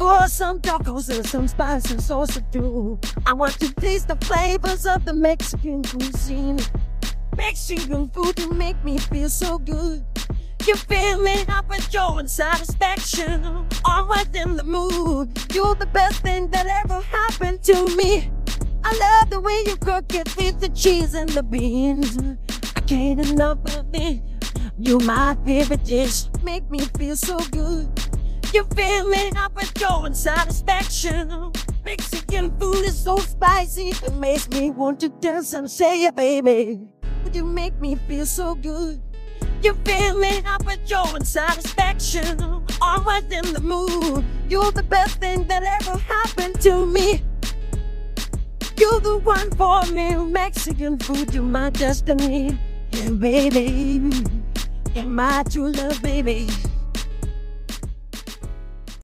Pour some tacos and some spicy salsa too. I want to taste the flavors of the Mexican cuisine. Mexican food to make me feel so good. You fill me up with joy and satisfaction. Always in the mood. You're the best thing that ever happened to me. I love the way you cook it with the cheese and the beans. I can't enough of it. You're my favorite dish. Make me feel so good. You fill me up and satisfaction. Mexican food is so spicy, it makes me want to dance and say, yeah, baby. You make me feel so good. You fill me up and satisfaction. Always in the mood. You're the best thing that ever happened to me. You're the one for me. Mexican food, you're my destiny. Yeah, baby. You're my true love, baby.